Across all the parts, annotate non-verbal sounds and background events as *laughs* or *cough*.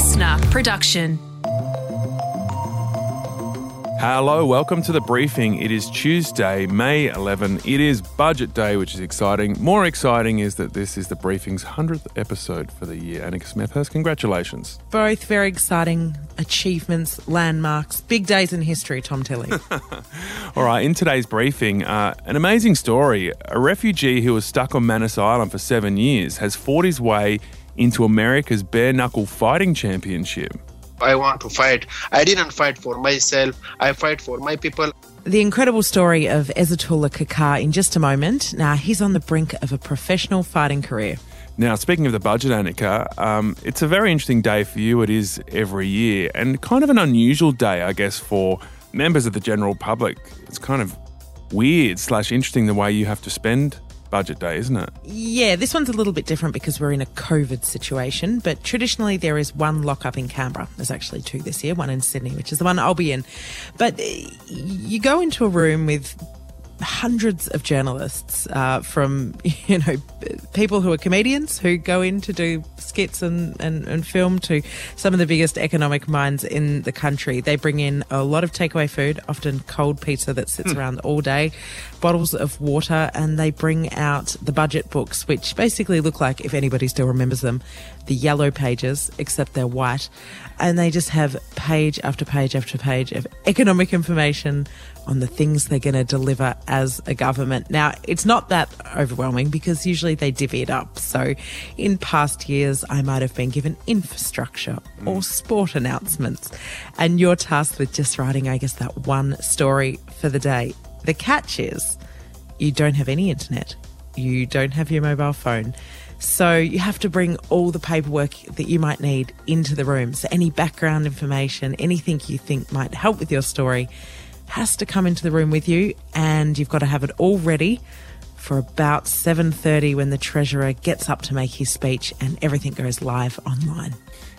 listener production. Hello, welcome to the briefing. It is Tuesday, May 11. It is budget day, which is exciting. More exciting is that this is the briefing's 100th episode for the year. Annika Smethurst, congratulations. Both very exciting achievements, landmarks, big days in history, Tom Tilly. *laughs* All right, in today's briefing, uh, an amazing story. A refugee who was stuck on Manus Island for seven years has fought his way into America's bare knuckle fighting championship. I want to fight. I didn't fight for myself. I fight for my people. The incredible story of Ezatullah Kakar in just a moment. Now, he's on the brink of a professional fighting career. Now, speaking of the budget, Annika, um, it's a very interesting day for you. It is every year, and kind of an unusual day, I guess, for members of the general public. It's kind of weird slash interesting the way you have to spend budget day, isn't it? Yeah, this one's a little bit different because we're in a COVID situation, but traditionally there is one lockup in Canberra. There's actually two this year, one in Sydney, which is the one I'll be in. But uh, you go into a room with hundreds of journalists uh, from *laughs* you know people who are comedians who go in to do skits and, and, and film to some of the biggest economic minds in the country. They bring in a lot of takeaway food, often cold pizza that sits mm. around all day, bottles of water, and they bring out the budget books, which basically look like, if anybody still remembers them, the yellow pages, except they're white. And they just have page after page after page of economic information on the things they're going to deliver as a government. Now, it's not that overwhelming because usually they divvy it up. So, in past years, I might have been given infrastructure mm. or sport announcements, and you're tasked with just writing, I guess, that one story for the day. The catch is you don't have any internet, you don't have your mobile phone. So you have to bring all the paperwork that you might need into the room. So any background information, anything you think might help with your story, has to come into the room with you and you've got to have it all ready for about 7:30 when the treasurer gets up to make his speech and everything goes live online.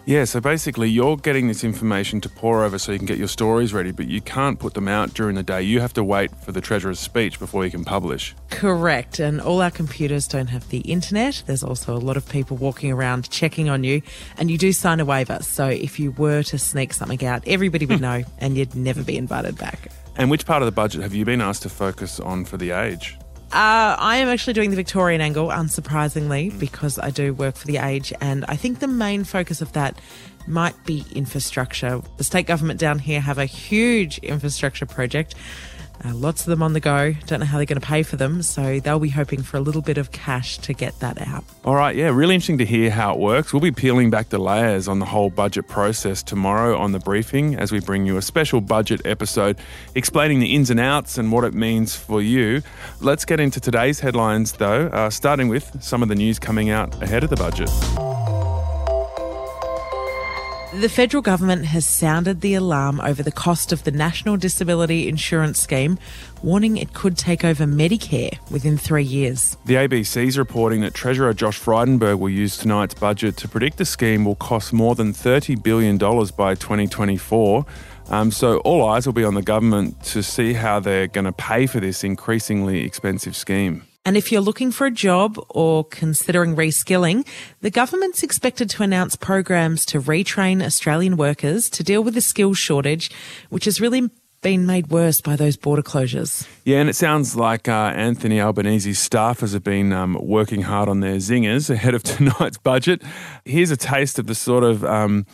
Yeah, so basically you're getting this information to pore over so you can get your stories ready, but you can't put them out during the day. You have to wait for the treasurer's speech before you can publish. Correct. And all our computers don't have the internet. There's also a lot of people walking around checking on you, and you do sign a waiver. So if you were to sneak something out, everybody would *laughs* know and you'd never be invited back. And which part of the budget have you been asked to focus on for the age? Uh, I am actually doing the Victorian angle, unsurprisingly, mm. because I do work for the age, and I think the main focus of that might be infrastructure. The state government down here have a huge infrastructure project uh, lots of them on the go. Don't know how they're going to pay for them, so they'll be hoping for a little bit of cash to get that out. All right, yeah, really interesting to hear how it works. We'll be peeling back the layers on the whole budget process tomorrow on the briefing as we bring you a special budget episode explaining the ins and outs and what it means for you. Let's get into today's headlines, though, uh, starting with some of the news coming out ahead of the budget. The federal government has sounded the alarm over the cost of the National Disability Insurance Scheme, warning it could take over Medicare within three years. The ABC is reporting that Treasurer Josh Frydenberg will use tonight's budget to predict the scheme will cost more than $30 billion by 2024. Um, so all eyes will be on the government to see how they're going to pay for this increasingly expensive scheme. And if you're looking for a job or considering reskilling, the government's expected to announce programs to retrain Australian workers to deal with the skills shortage, which has really been made worse by those border closures. Yeah, and it sounds like uh, Anthony Albanese's staffers have been um, working hard on their zingers ahead of *laughs* tonight's budget. Here's a taste of the sort of. Um,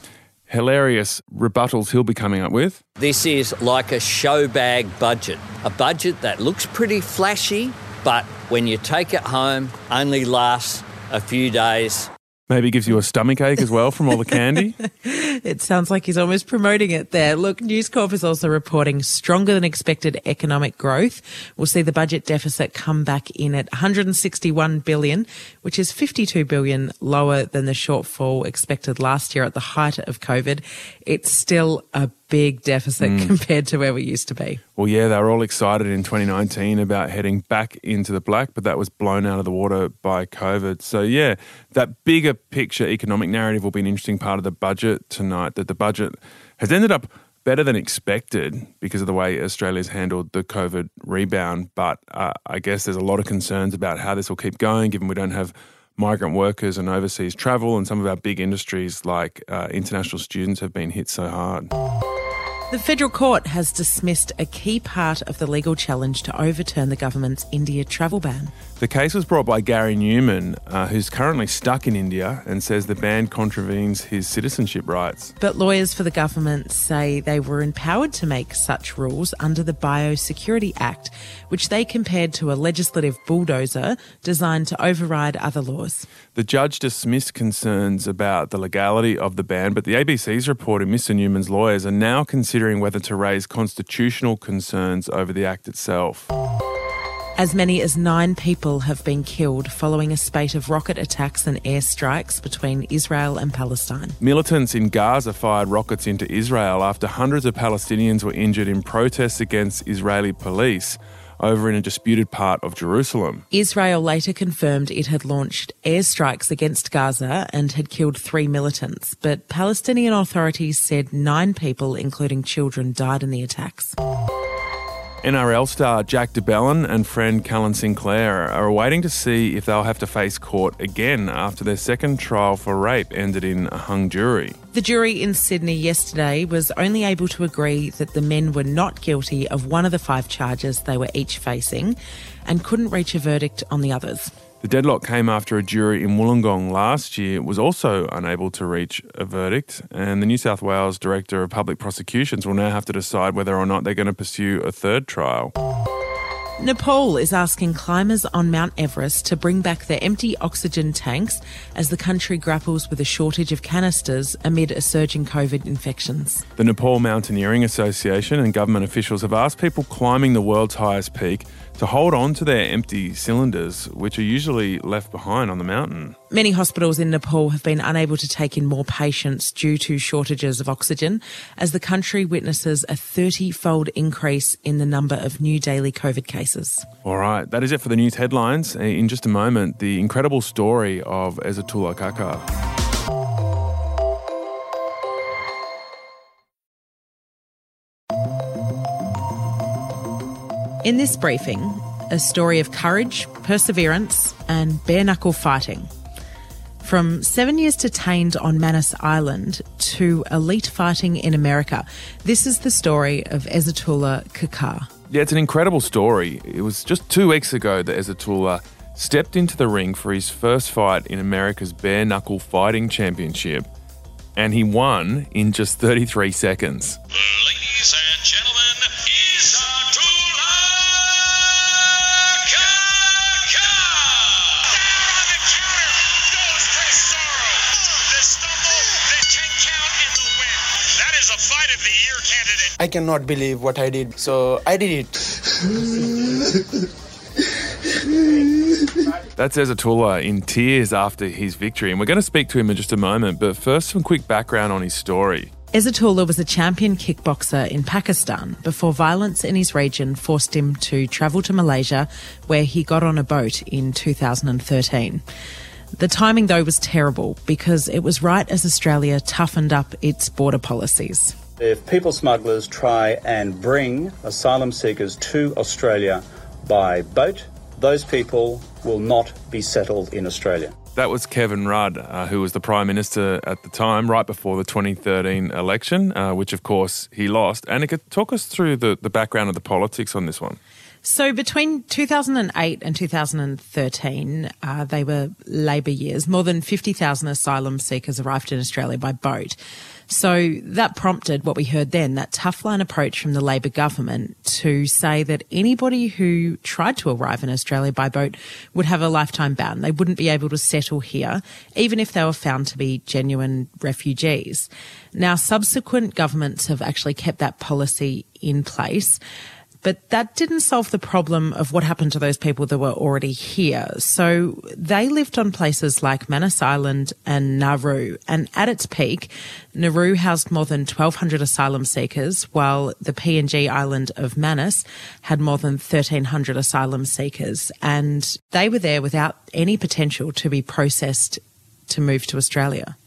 hilarious rebuttals he'll be coming up with. This is like a show bag budget, a budget that looks pretty flashy, but when you take it home, only lasts a few days. Maybe gives you a stomach ache as well from all the candy. *laughs* it sounds like he's almost promoting it there. Look, News Corp is also reporting stronger than expected economic growth. We'll see the budget deficit come back in at 161 billion, which is 52 billion lower than the shortfall expected last year at the height of COVID. It's still a big deficit mm. compared to where we used to be. Well, yeah, they were all excited in 2019 about heading back into the black, but that was blown out of the water by COVID. So, yeah, that bigger picture economic narrative will be an interesting part of the budget tonight. Night that the budget has ended up better than expected because of the way Australia's handled the COVID rebound. But uh, I guess there's a lot of concerns about how this will keep going, given we don't have migrant workers and overseas travel, and some of our big industries like uh, international students have been hit so hard. The federal court has dismissed a key part of the legal challenge to overturn the government's India travel ban. The case was brought by Gary Newman, uh, who's currently stuck in India and says the ban contravenes his citizenship rights. But lawyers for the government say they were empowered to make such rules under the Biosecurity Act, which they compared to a legislative bulldozer designed to override other laws. The judge dismissed concerns about the legality of the ban, but the ABC's reported Mr. Newman's lawyers are now considering whether to raise constitutional concerns over the act itself. As many as nine people have been killed following a spate of rocket attacks and airstrikes between Israel and Palestine. Militants in Gaza fired rockets into Israel after hundreds of Palestinians were injured in protests against Israeli police over in a disputed part of Jerusalem. Israel later confirmed it had launched airstrikes against Gaza and had killed three militants, but Palestinian authorities said nine people, including children, died in the attacks. NRL star Jack de Belin and friend Callan Sinclair are waiting to see if they'll have to face court again after their second trial for rape ended in a hung jury. The jury in Sydney yesterday was only able to agree that the men were not guilty of one of the five charges they were each facing and couldn't reach a verdict on the others. The deadlock came after a jury in Wollongong last year was also unable to reach a verdict, and the New South Wales Director of Public Prosecutions will now have to decide whether or not they're going to pursue a third trial. Nepal is asking climbers on Mount Everest to bring back their empty oxygen tanks as the country grapples with a shortage of canisters amid a surge in COVID infections. The Nepal Mountaineering Association and government officials have asked people climbing the world's highest peak to hold on to their empty cylinders, which are usually left behind on the mountain. Many hospitals in Nepal have been unable to take in more patients due to shortages of oxygen as the country witnesses a 30 fold increase in the number of new daily COVID cases. All right, that is it for the news headlines. In just a moment, the incredible story of Ezatullah Kakar. In this briefing, a story of courage, perseverance, and bare knuckle fighting. From seven years detained on Manus Island to elite fighting in America, this is the story of Ezatullah Kakar. Yeah, it's an incredible story. It was just two weeks ago that Ezatullah stepped into the ring for his first fight in America's bare knuckle fighting championship, and he won in just 33 seconds. I cannot believe what I did. So I did it. That's Ezatullah in tears after his victory, and we're going to speak to him in just a moment. But first, some quick background on his story. Ezatullah was a champion kickboxer in Pakistan before violence in his region forced him to travel to Malaysia, where he got on a boat in 2013. The timing, though, was terrible because it was right as Australia toughened up its border policies. If people smugglers try and bring asylum seekers to Australia by boat, those people will not be settled in Australia. That was Kevin Rudd, uh, who was the Prime Minister at the time, right before the 2013 election, uh, which of course he lost. Annika talk us through the, the background of the politics on this one. So between 2008 and 2013, uh, they were Labor years. More than 50,000 asylum seekers arrived in Australia by boat. So that prompted what we heard then, that tough line approach from the Labor government to say that anybody who tried to arrive in Australia by boat would have a lifetime ban. They wouldn't be able to settle here, even if they were found to be genuine refugees. Now, subsequent governments have actually kept that policy in place. But that didn't solve the problem of what happened to those people that were already here. So they lived on places like Manus Island and Nauru. And at its peak, Nauru housed more than 1,200 asylum seekers, while the PNG island of Manus had more than 1,300 asylum seekers. And they were there without any potential to be processed to move to Australia.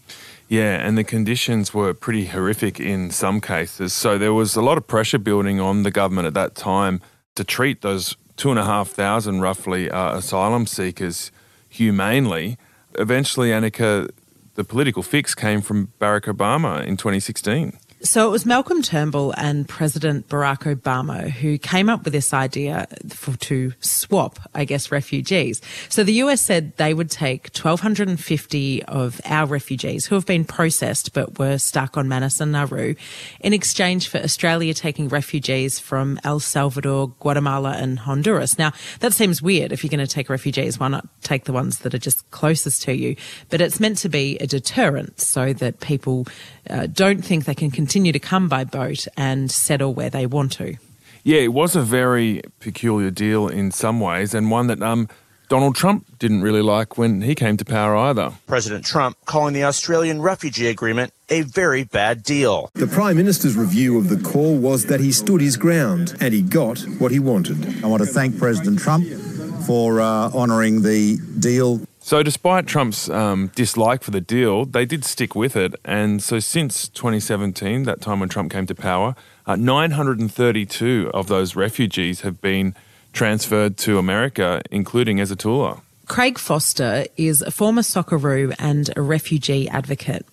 Yeah, and the conditions were pretty horrific in some cases. So there was a lot of pressure building on the government at that time to treat those two and a half thousand roughly uh, asylum seekers humanely. eventually, Annika, the political fix came from Barack Obama in 2016. So it was Malcolm Turnbull and President Barack Obama who came up with this idea for, to swap, I guess, refugees. So the US said they would take 1,250 of our refugees who have been processed but were stuck on Manus and Nauru in exchange for Australia taking refugees from El Salvador, Guatemala and Honduras. Now, that seems weird. If you're going to take refugees, why not take the ones that are just closest to you? But it's meant to be a deterrent so that people uh, don't think they can continue to come by boat and settle where they want to. Yeah, it was a very peculiar deal in some ways, and one that um, Donald Trump didn't really like when he came to power either. President Trump calling the Australian refugee agreement a very bad deal. The Prime Minister's review of the call was that he stood his ground and he got what he wanted. I want to thank President Trump for uh, honouring the deal so, despite Trump's um, dislike for the deal, they did stick with it. And so, since 2017, that time when Trump came to power, uh, 932 of those refugees have been transferred to America, including Ezatullah. Craig Foster is a former Socceroo and a refugee advocate.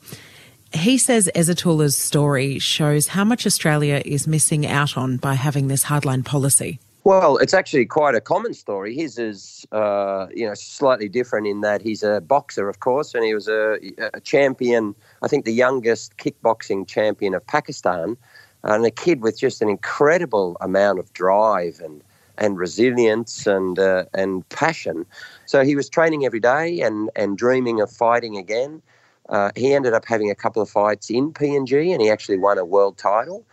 He says Ezatullah's story shows how much Australia is missing out on by having this hardline policy. Well, it's actually quite a common story. His is, uh, you know, slightly different in that he's a boxer, of course, and he was a, a, champion. I think the youngest kickboxing champion of Pakistan, and a kid with just an incredible amount of drive and and resilience and uh, and passion. So he was training every day and and dreaming of fighting again. Uh, he ended up having a couple of fights in PNG, and he actually won a world title.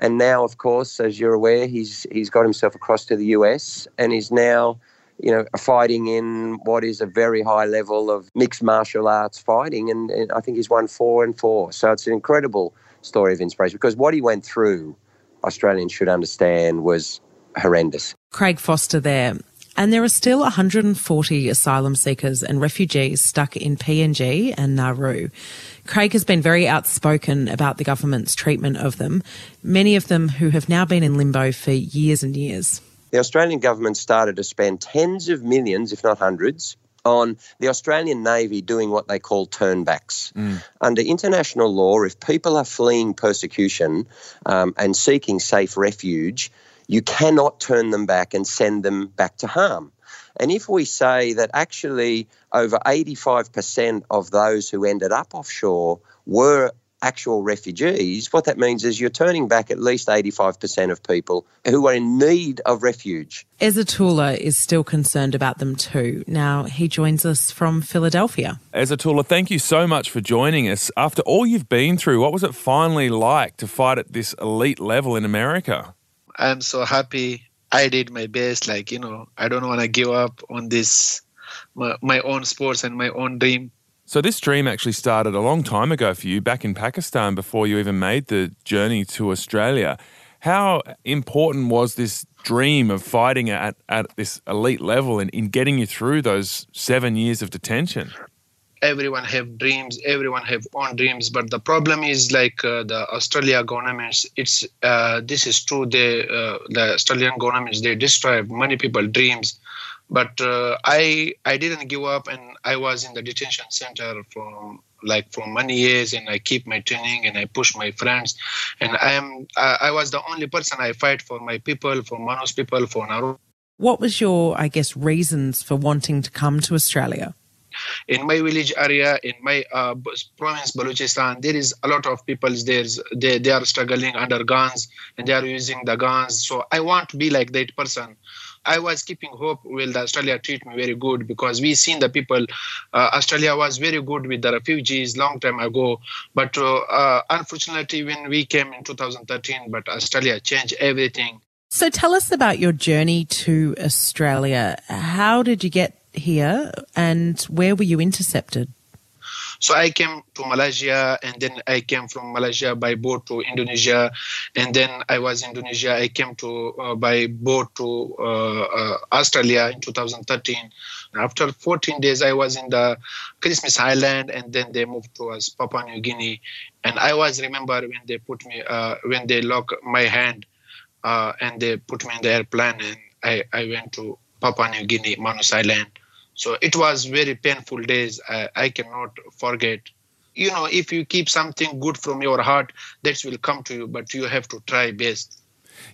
And now, of course, as you're aware, he's he's got himself across to the US, and he's now, you know, fighting in what is a very high level of mixed martial arts fighting, and, and I think he's won four and four. So it's an incredible story of inspiration because what he went through, Australians should understand, was horrendous. Craig Foster there. And there are still 140 asylum seekers and refugees stuck in PNG and Nauru. Craig has been very outspoken about the government's treatment of them, many of them who have now been in limbo for years and years. The Australian government started to spend tens of millions, if not hundreds, on the Australian Navy doing what they call turnbacks. Mm. Under international law, if people are fleeing persecution um, and seeking safe refuge, you cannot turn them back and send them back to harm. And if we say that actually over 85% of those who ended up offshore were actual refugees, what that means is you're turning back at least 85% of people who are in need of refuge. Ezatullah is still concerned about them too. Now, he joins us from Philadelphia. Ezatullah, thank you so much for joining us. After all you've been through, what was it finally like to fight at this elite level in America? I'm so happy I did my best. Like you know, I don't want to give up on this my, my own sports and my own dream. So this dream actually started a long time ago for you, back in Pakistan, before you even made the journey to Australia. How important was this dream of fighting at, at this elite level and in getting you through those seven years of detention? Everyone have dreams everyone have own dreams but the problem is like uh, the australia governments it's uh, this is true they uh, the australian governments they destroy many people dreams. But uh, i i didn't give up and i was in the detention center from like for many years and i keep my training and i push my friends. And i am i, I was the only person i fight for my people for manus people for nauru what was your i guess reasons for wanting to come to australia in my village area in my uh, province balochistan there is a lot of people there's they, they are struggling under guns and they are using the guns so i want to be like that person I was keeping hope will Australia treat me very good because we seen the people. Uh, Australia was very good with the refugees long time ago, but uh, uh, unfortunately when we came in 2013, but Australia changed everything. So tell us about your journey to Australia. How did you get here, and where were you intercepted? So I came to Malaysia, and then I came from Malaysia by boat to Indonesia, and then I was in Indonesia. I came to uh, by boat to uh, uh, Australia in 2013. After 14 days, I was in the Christmas Island, and then they moved to us Papua New Guinea. And I was remember when they put me uh, when they lock my hand, uh, and they put me in the airplane, and I I went to Papua New Guinea, Manus Island So it was very painful days. I, I cannot forget. You know, if you keep something good from your heart, that will come to you, but you have to try best.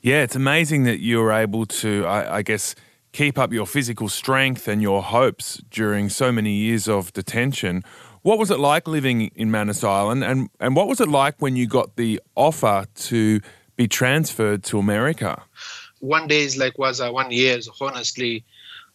Yeah, it's amazing that you were able to, I, I guess, keep up your physical strength and your hopes during so many years of detention. What was it like living in Manus Island, and, and what was it like when you got the offer to be transferred to America? One day is like was uh, one years, honestly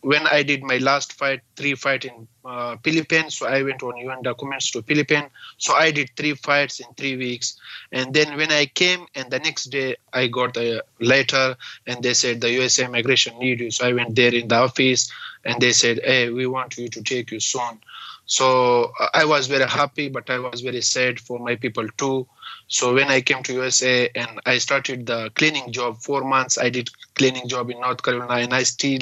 when I did my last fight, three fight in uh, Philippines, so I went on UN documents to Philippines. So I did three fights in three weeks, and then when I came, and the next day I got a letter, and they said the USA immigration need you. So I went there in the office, and they said, "Hey, we want you to take you soon." So uh, I was very happy, but I was very sad for my people too. So when I came to USA and I started the cleaning job, four months I did cleaning job in North Carolina, and I still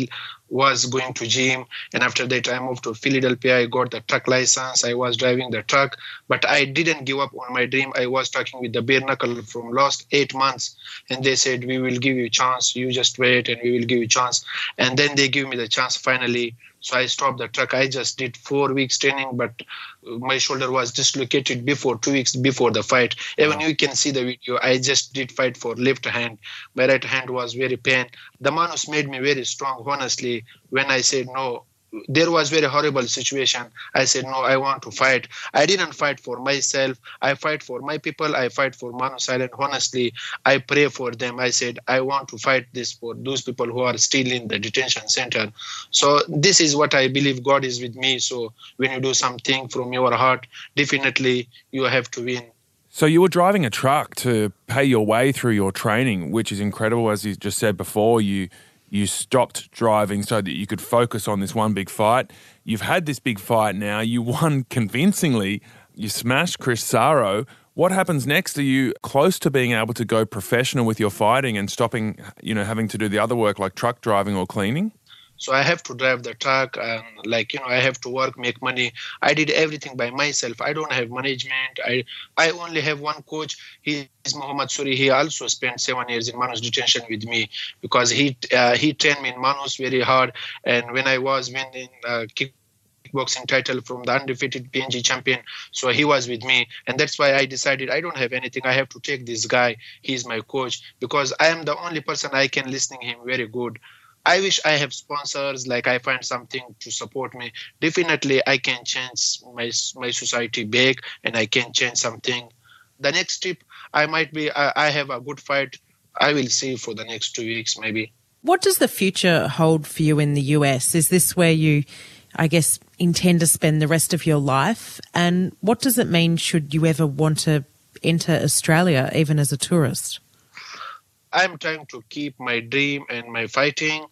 was going to gym. And after that, I moved to Philadelphia. I got the truck license. I was driving the truck, but I didn't give up on my dream. I was talking with the bare knuckle from last eight months, and they said we will give you a chance. You just wait, and we will give you chance. And then they give me the chance finally so I stopped the truck. I just did four weeks training, but my shoulder was dislocated before two weeks before the fight. Even you can see the video. I just did fight for left hand. My right hand was very pain. The manus made me very strong. Honestly, when I said no, there was very horrible situation. I said no i want to fight. I didn't fight for myself. I fight for my people. I fight for manus island honestly i pray for them. I said i want to fight this for those people who are still in the detention center. So this is what i believe god is with me. So when you do something from your heart definitely you have to win. So you were driving a truck to pay your way through your training which is incredible as you just said before. You you stopped driving so that you could focus on this one big fight. You've had this big fight now. You won convincingly. You smashed Chris Sarro. What happens next? Are you close to being able to go professional with your fighting and stopping, you know, having to do the other work like truck driving or cleaning? So i have to drive the truck and like you know i have to work make money i did everything by myself i don't have management i i only have one coach he is Muhammad Suri. He also spent seven years in Manus detention with me because he uh, he trained me in Manus very hard. And when I was winning uh, kickboxing title from the undefeated PNG champion, so he was with me, and that's why I decided I don't have anything. I have to take this guy. He's my coach because I am the only person I can listening him very good. I wish I have sponsors, like I find something to support me. Definitely, I can change my my society big, and I can change something. The next step, I might be. I, I have a good fight. I will see for the next two weeks, maybe. What does the future hold for you in the US? Is this where you, I guess, intend to spend the rest of your life? And what does it mean should you ever want to enter Australia, even as a tourist? I'm trying to keep my dream and my fighting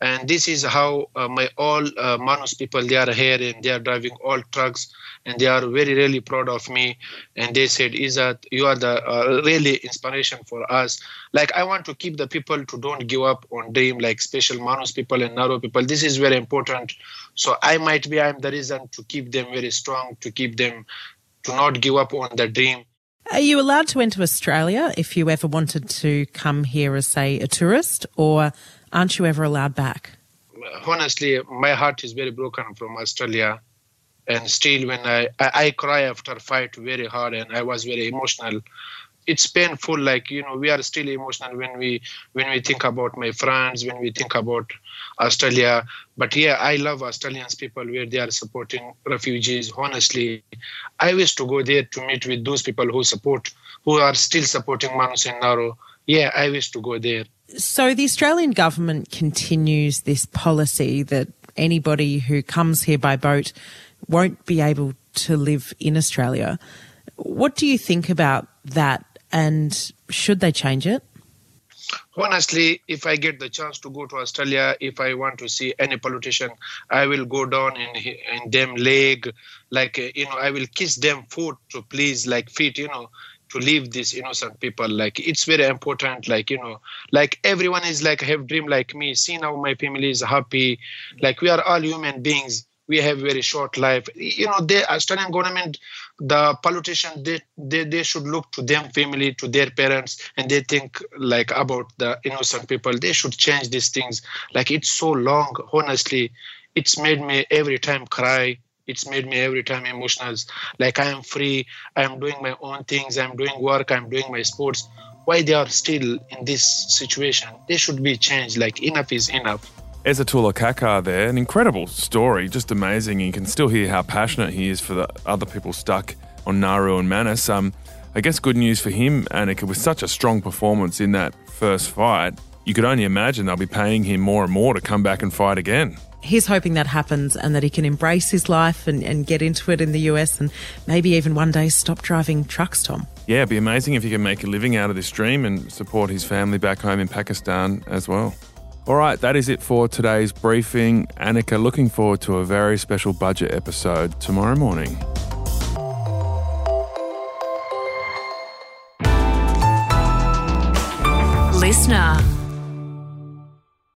and this is how uh, my all uh, Manus people they are here and they are driving all trucks and they are very really proud of me. And they said is that you are the uh, really inspiration for us. Like I want to keep the people to don't give up on dream like special Manus people and Nauru people. This is very important. So I might be I'm the reason to keep them very strong to keep them to not give up on the dream. Are you allowed to enter Australia if you ever wanted to come here as, say, a tourist, or aren't you ever allowed back? Honestly, my heart is very broken from Australia. And still, when I, I, I cry after fight very hard and I was very emotional. It's painful, like, you know, we are still emotional when we when we think about my friends, when we think about Australia. But yeah, I love Australians people where they are supporting refugees. Honestly, I wish to go there to meet with those people who support, who are still supporting Manus and Nauru. Yeah, I wish to go there. So the Australian government continues this policy that anybody who comes here by boat won't be able to live in Australia. What do you think about that and should they change it? honestly if i get the chance to go to australia if i want to see any politician i will go down in in them leg like you know i will kiss them foot to please like feet you know to leave these innocent people like it's very important like you know like everyone is like have dream like me. See now my family is happy. Like we are all human beings. We have very short life. You know the uh, australian government the politician they, they they should look to them family to their parents and they think like about the innocent people. They should change these things. Like it's so long honestly. It's made me every time cry it's made me every time emotional like i am free i am doing my own things i'm doing work i'm doing my sports why they are still in this situation they should be changed like enough is enough Ezatullah Kakar there, an incredible story, just amazing. You can still hear how passionate he is for the other people stuck on Nauru and Manus. Um, I guess good news for him, Annika, with such a strong performance in that first fight, you could only imagine they'll be paying him more and more to come back and fight again. He's hoping that happens and that he can embrace his life and, and get into it in the US and maybe even one day stop driving trucks, Tom. Yeah, it'd be amazing if he can make a living out of this dream and support his family back home in Pakistan as well. All right, that is it for today's briefing. Annika, looking forward to a very special budget episode tomorrow morning. Listener.